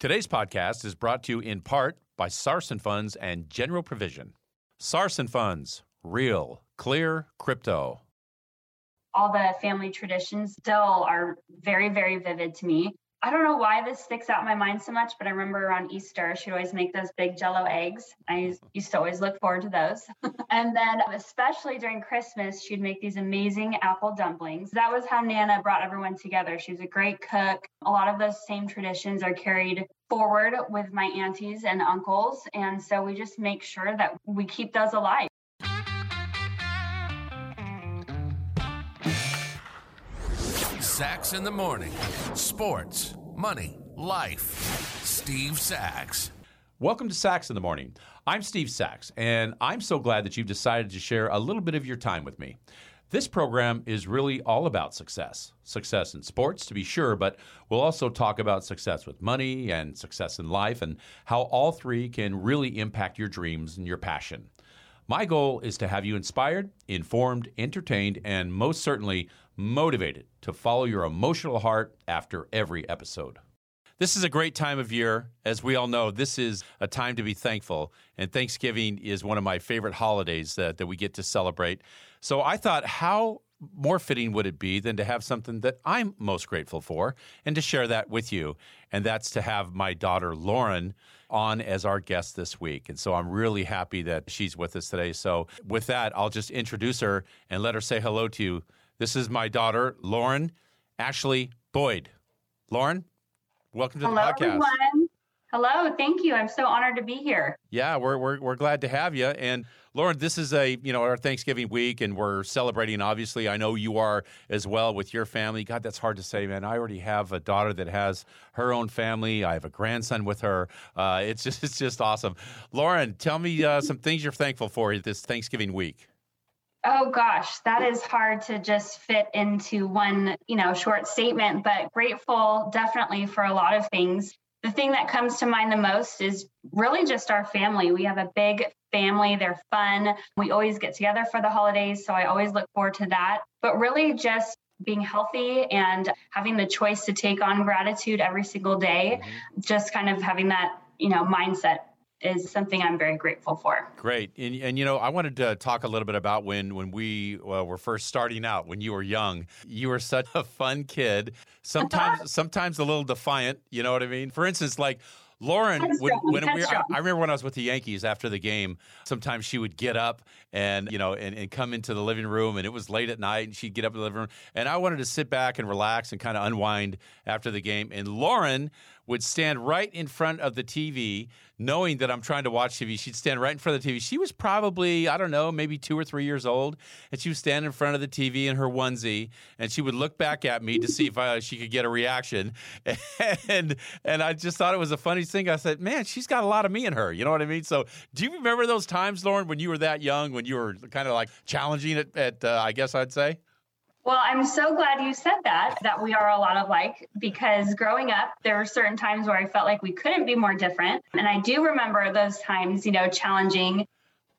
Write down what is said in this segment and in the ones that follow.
Today's podcast is brought to you in part by Sarson Funds and General Provision. Sarson Funds, real, clear crypto. All the family traditions still are very, very vivid to me. I don't know why this sticks out in my mind so much, but I remember around Easter, she'd always make those big jello eggs. I used to always look forward to those. and then, especially during Christmas, she'd make these amazing apple dumplings. That was how Nana brought everyone together. She was a great cook. A lot of those same traditions are carried forward with my aunties and uncles. And so we just make sure that we keep those alive. Sax in the morning. Sports, money, life. Steve Sax. Welcome to Sax in the Morning. I'm Steve Sax, and I'm so glad that you've decided to share a little bit of your time with me. This program is really all about success. Success in sports, to be sure, but we'll also talk about success with money and success in life and how all three can really impact your dreams and your passion. My goal is to have you inspired, informed, entertained, and most certainly motivated to follow your emotional heart after every episode. This is a great time of year. As we all know, this is a time to be thankful, and Thanksgiving is one of my favorite holidays that, that we get to celebrate. So I thought, how more fitting would it be than to have something that I'm most grateful for and to share that with you? And that's to have my daughter, Lauren, on as our guest this week. And so I'm really happy that she's with us today. So, with that, I'll just introduce her and let her say hello to you. This is my daughter, Lauren Ashley Boyd. Lauren, welcome to Hello, the podcast. Everyone. Hello, thank you. I'm so honored to be here. Yeah, we're, we're, we're glad to have you. And Lauren, this is a you know our Thanksgiving week, and we're celebrating. Obviously, I know you are as well with your family. God, that's hard to say, man. I already have a daughter that has her own family. I have a grandson with her. Uh, it's just it's just awesome. Lauren, tell me uh, some things you're thankful for this Thanksgiving week. Oh gosh, that is hard to just fit into one, you know, short statement, but grateful definitely for a lot of things. The thing that comes to mind the most is really just our family. We have a big family, they're fun. We always get together for the holidays, so I always look forward to that. But really just being healthy and having the choice to take on gratitude every single day, mm-hmm. just kind of having that, you know, mindset is something I'm very grateful for. Great, and, and you know, I wanted to talk a little bit about when when we well, were first starting out. When you were young, you were such a fun kid. Sometimes, sometimes a little defiant. You know what I mean? For instance, like Lauren, when, when we, I, I, remember when I was with the Yankees after the game, sometimes she would get up and, you know, and, and come into the living room and it was late at night and she'd get up in the living room. And I wanted to sit back and relax and kind of unwind after the game. And Lauren would stand right in front of the TV, knowing that I'm trying to watch TV. She'd stand right in front of the TV. She was probably, I don't know, maybe two or three years old. And she would stand in front of the TV in her onesie and she would look back at me to see if I, she could get a reaction. And, and I just thought it was a funny thing. I said, man, she's got a lot of me in her. You know what I mean? So do you remember those times, Lauren, when you were that young, when you were kind of like challenging it at, uh, I guess I'd say? Well, I'm so glad you said that, that we are a lot alike, because growing up, there were certain times where I felt like we couldn't be more different. And I do remember those times, you know, challenging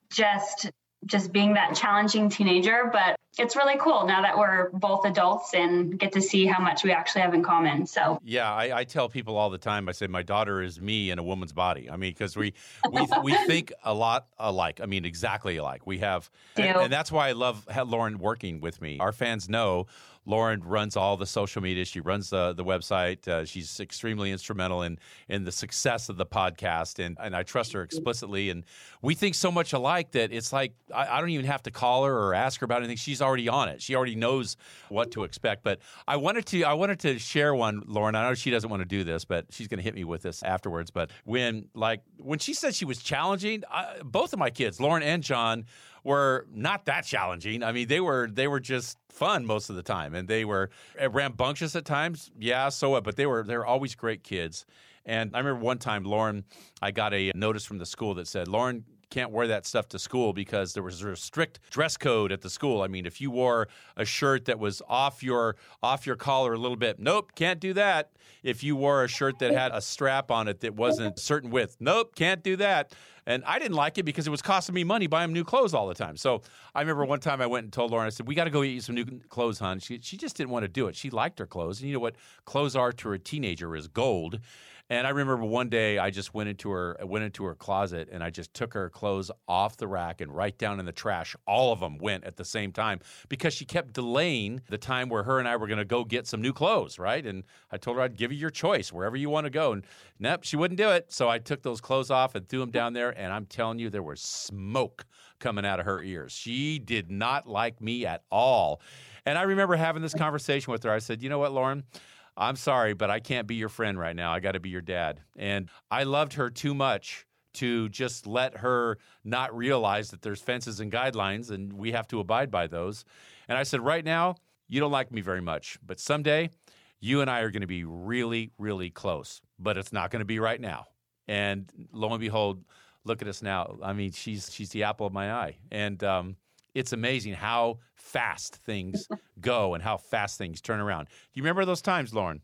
just just being that challenging teenager but it's really cool now that we're both adults and get to see how much we actually have in common. So yeah i, I tell people all the time i say my daughter is me in a woman's body. I mean because we we, we think a lot alike. I mean exactly alike. We have and, and, that's why i love lauren working with me. Our fans know Lauren runs all the social media. She runs the, the website. Uh, she's extremely instrumental in in the success of the podcast, and, and I trust her explicitly. And we think so much alike that it's like I, I, don't even have to call her or ask her about anything. She's already on it. She already knows what to expect. But I wanted to I wanted to share one, Lauren. I know she doesn't want to do this, but she's going to hit me with this afterwards. But when like when she said she was challenging, I, both of my kids, Lauren and John were not that challenging. I mean, they were they were just fun most of the time, and they were eh, rambunctious at times. Yeah, so what? But they were they were always great kids. And I remember one time, Lauren, I got a notice from the school that said, Lauren, can't wear that stuff to school because there was a strict dress code at the school. I mean, if you wore a shirt that was off your off your collar a little bit, nope, can't do that. If you wore a shirt that had a strap on it that wasn't certain width, nope, can't do that. And I didn't like it because it was costing me money buying new clothes all the time. So I remember one time I went and told Lauren, I said, "We got to go get you some new clothes, hon." She she just didn't want to do it. She liked her clothes, and you know what clothes are to a teenager is gold. And I remember one day I just went into her went into her closet and I just took her clothes off the rack and right down in the trash. All of them went at the same time because she kept delaying the time where her and I were going to go get some new clothes, right? And I told her I'd give you your choice wherever you want to go. And nope, she wouldn't do it. So I took those clothes off and threw them down there. And I'm telling you, there was smoke coming out of her ears. She did not like me at all. And I remember having this conversation with her. I said, You know what, Lauren? I'm sorry, but I can't be your friend right now. I got to be your dad. And I loved her too much to just let her not realize that there's fences and guidelines and we have to abide by those. And I said, right now, you don't like me very much, but someday you and I are going to be really, really close, but it's not going to be right now. And lo and behold, look at us now. I mean, she's she's the apple of my eye. And um, it's amazing how fast things go and how fast things turn around. Do you remember those times, Lauren?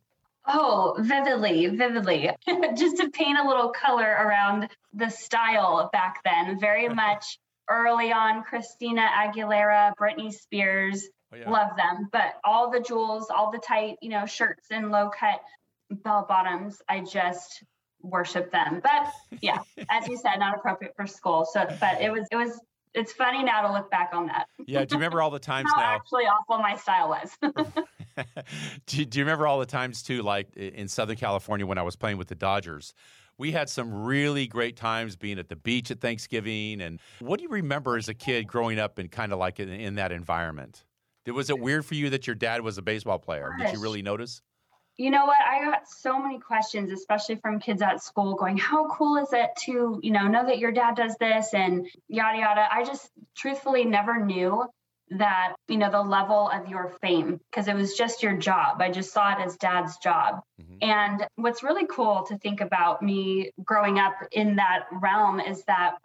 Oh, vividly, vividly. Just to paint a little color around the style back then, very much early on Christina Aguilera, Britney Spears, oh, yeah. love them. But all the jewels, all the tight, you know, shirts and low cut bell bottoms, I just worship them. But yeah, as you said, not appropriate for school. So, but it was, it was it's funny now to look back on that. Yeah. Do you remember all the times How now? actually awful my style was. do, do you remember all the times too, like in Southern California when I was playing with the Dodgers? we had some really great times being at the beach at Thanksgiving. And what do you remember as a kid growing up and kind of like in, in, that environment? Was it weird for you that your dad was a baseball player? Did you really notice? You know what? I got so many questions especially from kids at school going how cool is it to you know know that your dad does this and yada yada? I just truthfully never knew that you know the level of your fame because it was just your job. I just saw it as dad's job. Mm-hmm. and what's really cool to think about me growing up in that realm is that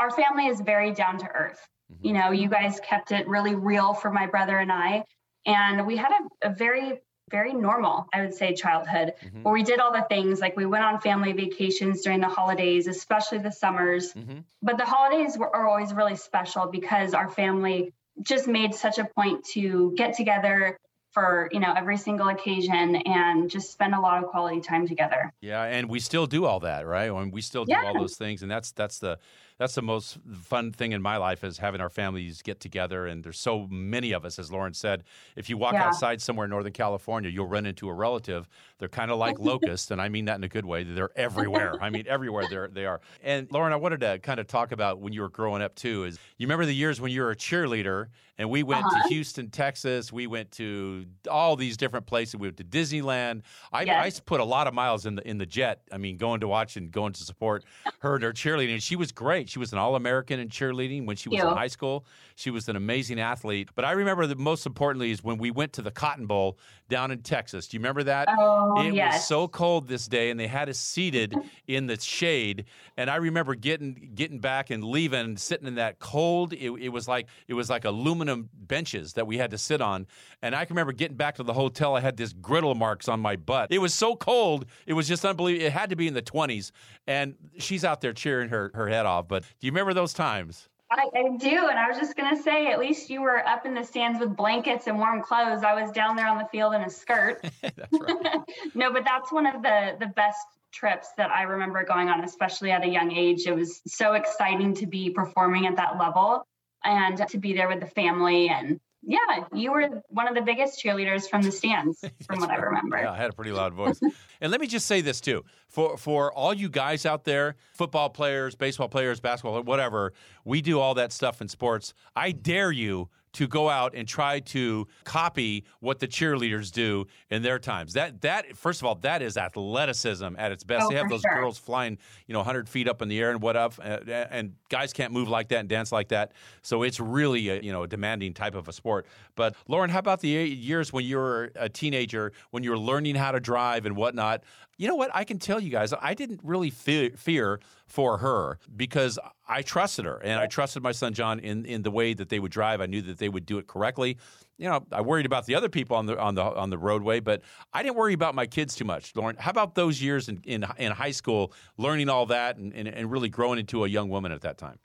our family is very down to earth. Mm-hmm. you know you guys kept it really real for my brother and i. And we had a, a very very normal, I would say, childhood, mm-hmm. where we did all the things like we went on family vacations during the holidays, especially the summers. Mm-hmm. But the holidays were, are always really special because our family just made such a point to get together for you know every single occasion and just spend a lot of quality time together yeah and we still do all that right I mean, we still do yeah. all those things and that's that's the that's the most fun thing in my life is having our families get together. And there's so many of us, as Lauren said. If you walk yeah. outside somewhere in Northern California, you'll run into a relative. They're kind of like locusts, and I mean that in a good way. They're everywhere. I mean, everywhere they're, they are. And Lauren, I wanted to kind of talk about when you were growing up too. Is you remember the years when you were a cheerleader, and we went uh-huh. to Houston, Texas. We went to all these different places. We went to Disneyland. I, yes. I put a lot of miles in the in the jet. I mean, going to watch and going to support her and her cheerleading. And she was great. She was an All American in cheerleading when she was in high school. She was an amazing athlete. But I remember that most importantly is when we went to the Cotton Bowl down in Texas. Do you remember that? Oh, it yes. was so cold this day, and they had us seated in the shade. And I remember getting getting back and leaving, sitting in that cold. It, it was like it was like aluminum benches that we had to sit on. And I can remember getting back to the hotel. I had this griddle marks on my butt. It was so cold. It was just unbelievable. It had to be in the 20s. And she's out there cheering her, her head off. But do you remember those times? I, I, do. And I was just going to say, at least you were up in the stands with blankets and warm clothes. I was down there on the field in a skirt. no, but that's one of the, the best trips that I remember going on, especially at a young age. It was so exciting to be performing at that level and to be there with the family and yeah, you were one of the biggest cheerleaders from the stands, from what I remember. Yeah, I had a pretty loud voice. and let me just say this too: for for all you guys out there, football players, baseball players, basketball, whatever, we do all that stuff in sports. I dare you to go out and try to copy what the cheerleaders do in their times. That that first of all, that is athleticism at its best. Oh, they have those sure. girls flying, you know, 100 feet up in the air and what up, uh, and, and, guys can't move like that and dance like that. So it's really a you know a demanding type of a sport. But Lauren, how about the years when you were a teenager, when you were learning how to drive and whatnot? You know what? I can tell you guys, I didn't really fear, fear for her because I trusted her and I trusted my son John in, in the way that they would drive. I knew that they would do it correctly. You know, I worried about the other people on the on the on the roadway, but I didn't worry about my kids too much. Lauren, how about those years in in, in high school, learning all that and, and, and really growing into a young woman at that time?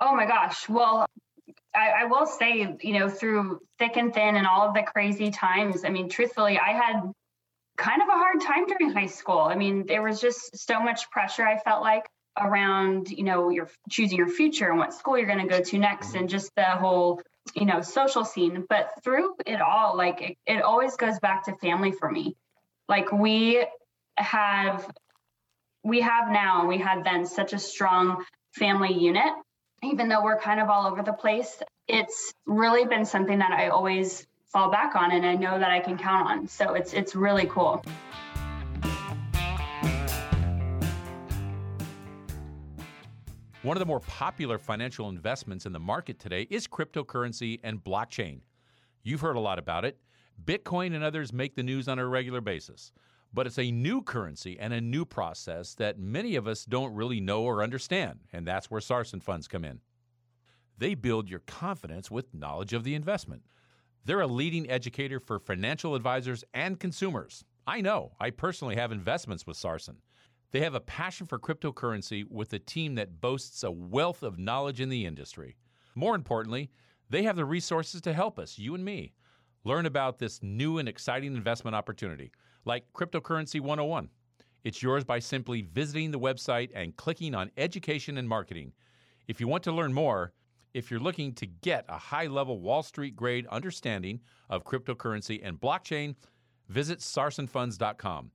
Oh my gosh! Well, I, I, will say, you know, through thick and thin and all of the crazy times, I mean, truthfully, I had kind of a hard time during high school. I mean, there was just so much pressure, I felt like, around, you know, you're choosing your future and what school you're going to go to next and just the whole, you know, social scene. But through it all, like it, it always goes back to family for me. Like we have we have now and we had then such a strong family unit even though we're kind of all over the place it's really been something that i always fall back on and i know that i can count on so it's it's really cool One of the more popular financial investments in the market today is cryptocurrency and blockchain. You've heard a lot about it. Bitcoin and others make the news on a regular basis but it's a new currency and a new process that many of us don't really know or understand, and that's where Sarson funds come in. They build your confidence with knowledge of the investment. They're a leading educator for financial advisors and consumers. I know, I personally have investments with Sarson. They have a passion for cryptocurrency with a team that boasts a wealth of knowledge in the industry. More importantly, they have the resources to help us, you and me, learn about this new and exciting investment opportunity like Cryptocurrency 101. It's yours by simply visiting the website and clicking on Education and Marketing. If you want to learn more, if you're looking to get a high level Wall Street grade understanding of cryptocurrency and blockchain, visit sarsonfunds.com.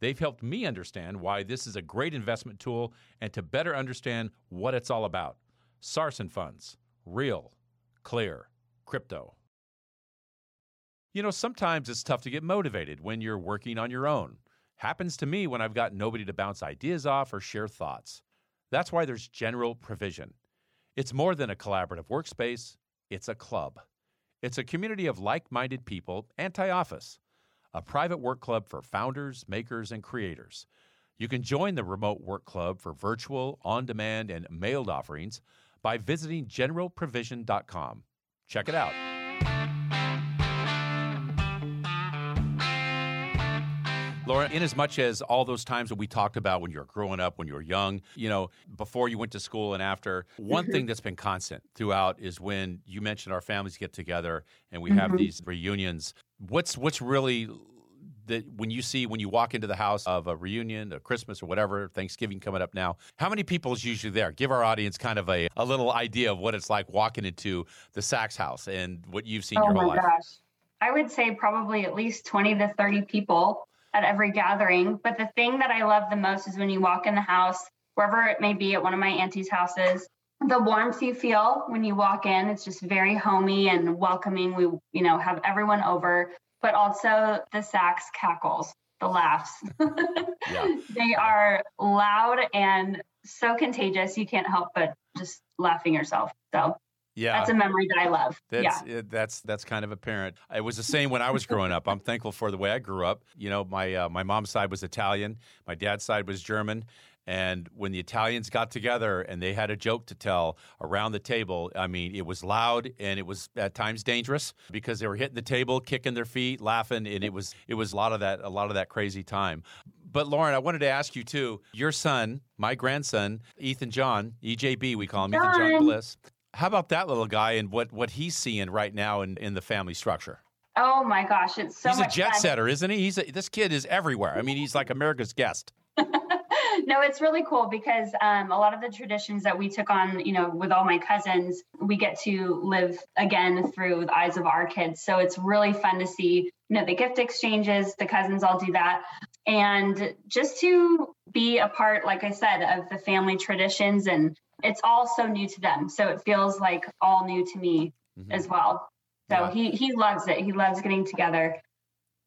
They've helped me understand why this is a great investment tool and to better understand what it's all about. Sarson Funds, real, clear, crypto. You know, sometimes it's tough to get motivated when you're working on your own. Happens to me when I've got nobody to bounce ideas off or share thoughts. That's why there's General Provision. It's more than a collaborative workspace, it's a club. It's a community of like minded people, anti office, a private work club for founders, makers, and creators. You can join the remote work club for virtual, on demand, and mailed offerings by visiting generalprovision.com. Check it out. Laura, in as much as all those times that we talked about when you were growing up, when you were young, you know, before you went to school and after, one mm-hmm. thing that's been constant throughout is when you mentioned our families get together and we mm-hmm. have these reunions. What's what's really that when you see when you walk into the house of a reunion, a Christmas or whatever, Thanksgiving coming up now, how many people is usually there? Give our audience kind of a, a little idea of what it's like walking into the Sax house and what you've seen oh your whole life. Gosh. I would say probably at least 20 to 30 people at every gathering. But the thing that I love the most is when you walk in the house, wherever it may be at one of my auntie's houses, the warmth you feel when you walk in, it's just very homey and welcoming. We, you know, have everyone over, but also the Sax cackles, the laughs. yeah. They are loud and so contagious. You can't help but just laughing yourself. So yeah, that's a memory that I love. That's yeah. that's that's kind of apparent. It was the same when I was growing up. I'm thankful for the way I grew up. You know, my uh, my mom's side was Italian, my dad's side was German, and when the Italians got together and they had a joke to tell around the table, I mean, it was loud and it was at times dangerous because they were hitting the table, kicking their feet, laughing, and it was it was a lot of that a lot of that crazy time. But Lauren, I wanted to ask you too. Your son, my grandson, Ethan John, EJB, we call him John. Ethan John Bliss. How about that little guy and what, what he's seeing right now in, in the family structure? Oh my gosh, it's so He's a jet fun. setter, isn't he? He's a, this kid is everywhere. I mean, he's like America's guest. no, it's really cool because um, a lot of the traditions that we took on, you know, with all my cousins, we get to live again through the eyes of our kids. So it's really fun to see, you know, the gift exchanges, the cousins all do that. And just to be a part, like I said, of the family traditions and it's all so new to them. So it feels like all new to me mm-hmm. as well. So yeah. he he loves it. He loves getting together.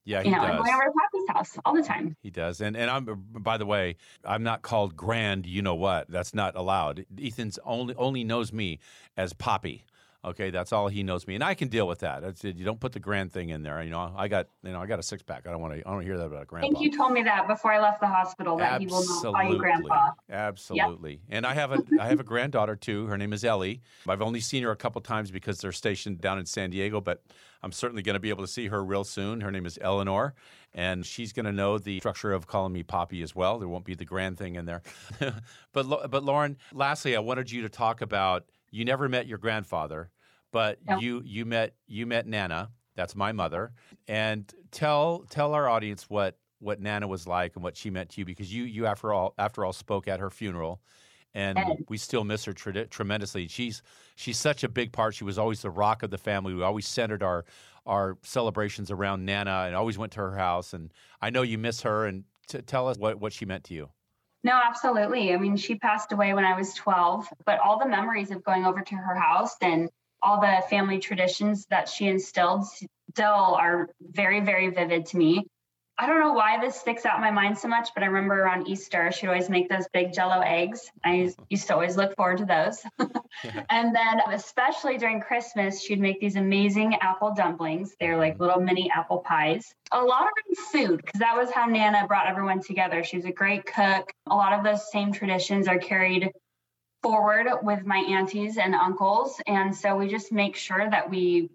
Yeah, he you know, does. going over to Poppy's house all the time. He does, and and I'm by the way, I'm not called Grand. You know what? That's not allowed. Ethan's only only knows me as Poppy. Okay, that's all he knows me, and I can deal with that. You don't put the grand thing in there. You know, I got you know I got a six pack. I don't want to. I don't hear that about a grandpa. I think you told me that before I left the hospital that Absolutely. he will not call you grandpa. Absolutely. Yep. And I have a I have a granddaughter too. Her name is Ellie. I've only seen her a couple times because they're stationed down in San Diego, but I'm certainly going to be able to see her real soon. Her name is Eleanor, and she's going to know the structure of calling me Poppy as well. There won't be the grand thing in there. but but Lauren, lastly, I wanted you to talk about you never met your grandfather but you you met you met Nana. That's my mother. And tell tell our audience what what Nana was like and what she meant to you because you you after all after all spoke at her funeral and we still miss her tre- tremendously. She's she's such a big part. She was always the rock of the family. We always centered our our celebrations around Nana and always went to her house. And I know you miss her. And t- tell us what what she meant to you. No, absolutely. I mean, she passed away when I was 12, but all the memories of going over to her house and all the family traditions that she instilled still are very, very vivid to me. I don't know why this sticks out in my mind so much, but I remember around Easter, she'd always make those big jello eggs. I used to always look forward to those. and then, especially during Christmas, she'd make these amazing apple dumplings. They're like little mini apple pies. A lot of food, because that was how Nana brought everyone together. She was a great cook. A lot of those same traditions are carried forward with my aunties and uncles. And so we just make sure that we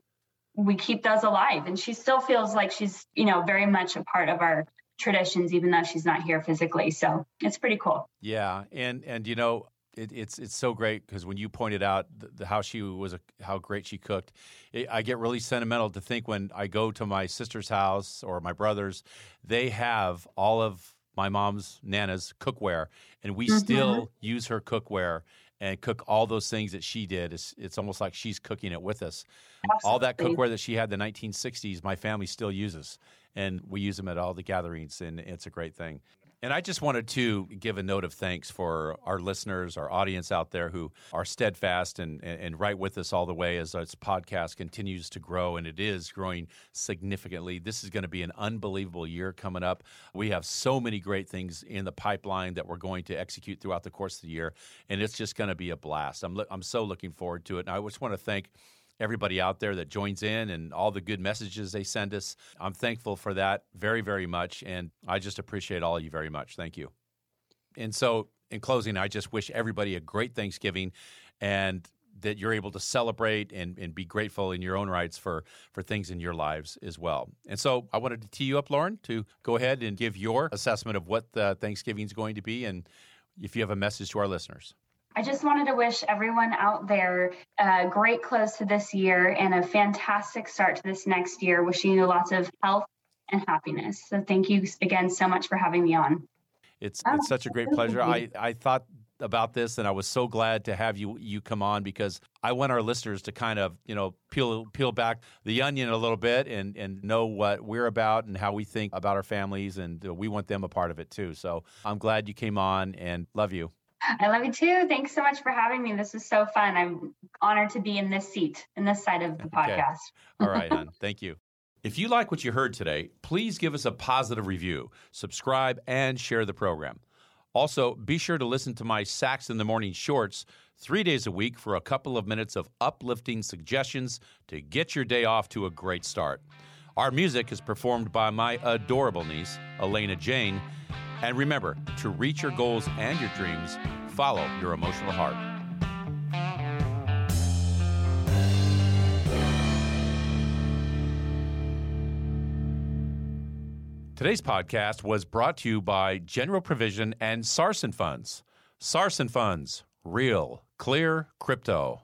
we keep those alive. And she still feels like she's, you know, very much a part of our traditions, even though she's not here physically. So it's pretty cool. Yeah, and and you know. It, it's it's so great because when you pointed out the, the, how she was a, how great she cooked, it, I get really sentimental to think when I go to my sister's house or my brother's, they have all of my mom's nana's cookware, and we mm-hmm. still use her cookware and cook all those things that she did. It's, it's almost like she's cooking it with us. Absolutely. All that cookware that she had in the 1960s, my family still uses, and we use them at all the gatherings, and it's a great thing. And I just wanted to give a note of thanks for our listeners, our audience out there who are steadfast and, and right with us all the way as this podcast continues to grow, and it is growing significantly. This is going to be an unbelievable year coming up. We have so many great things in the pipeline that we're going to execute throughout the course of the year, and it's just going to be a blast. I'm, I'm so looking forward to it. And I just want to thank everybody out there that joins in and all the good messages they send us. I'm thankful for that very, very much. And I just appreciate all of you very much. Thank you. And so, in closing, I just wish everybody a great Thanksgiving and that you're able to celebrate and, and be grateful in your own rights for, for things in your lives as well. And so I wanted to tee you up, Lauren, to go ahead and give your assessment of what uh, Thanksgiving is going to be and if you have a message to our listeners. I just wanted to wish everyone out there a great close to this year and a fantastic start to this next year. Wishing you lots of health and happiness. So thank you again so much for having me on. It's oh, it's such a great pleasure. I, I thought about this and I was so glad to have you you come on because I want our listeners to kind of, you know, peel peel back the onion a little bit and and know what we're about and how we think about our families and we want them a part of it too. So, I'm glad you came on and love you. I love you too. Thanks so much for having me. This was so fun. I'm honored to be in this seat, in this side of the podcast. Okay. All right, hon. Thank you. If you like what you heard today, please give us a positive review, subscribe, and share the program. Also, be sure to listen to my Sax in the Morning shorts three days a week for a couple of minutes of uplifting suggestions to get your day off to a great start. Our music is performed by my adorable niece, Elena Jane and remember to reach your goals and your dreams, follow your emotional heart. Today's podcast was brought to you by General Provision and Sarson Funds. Sarson Funds, real, clear crypto.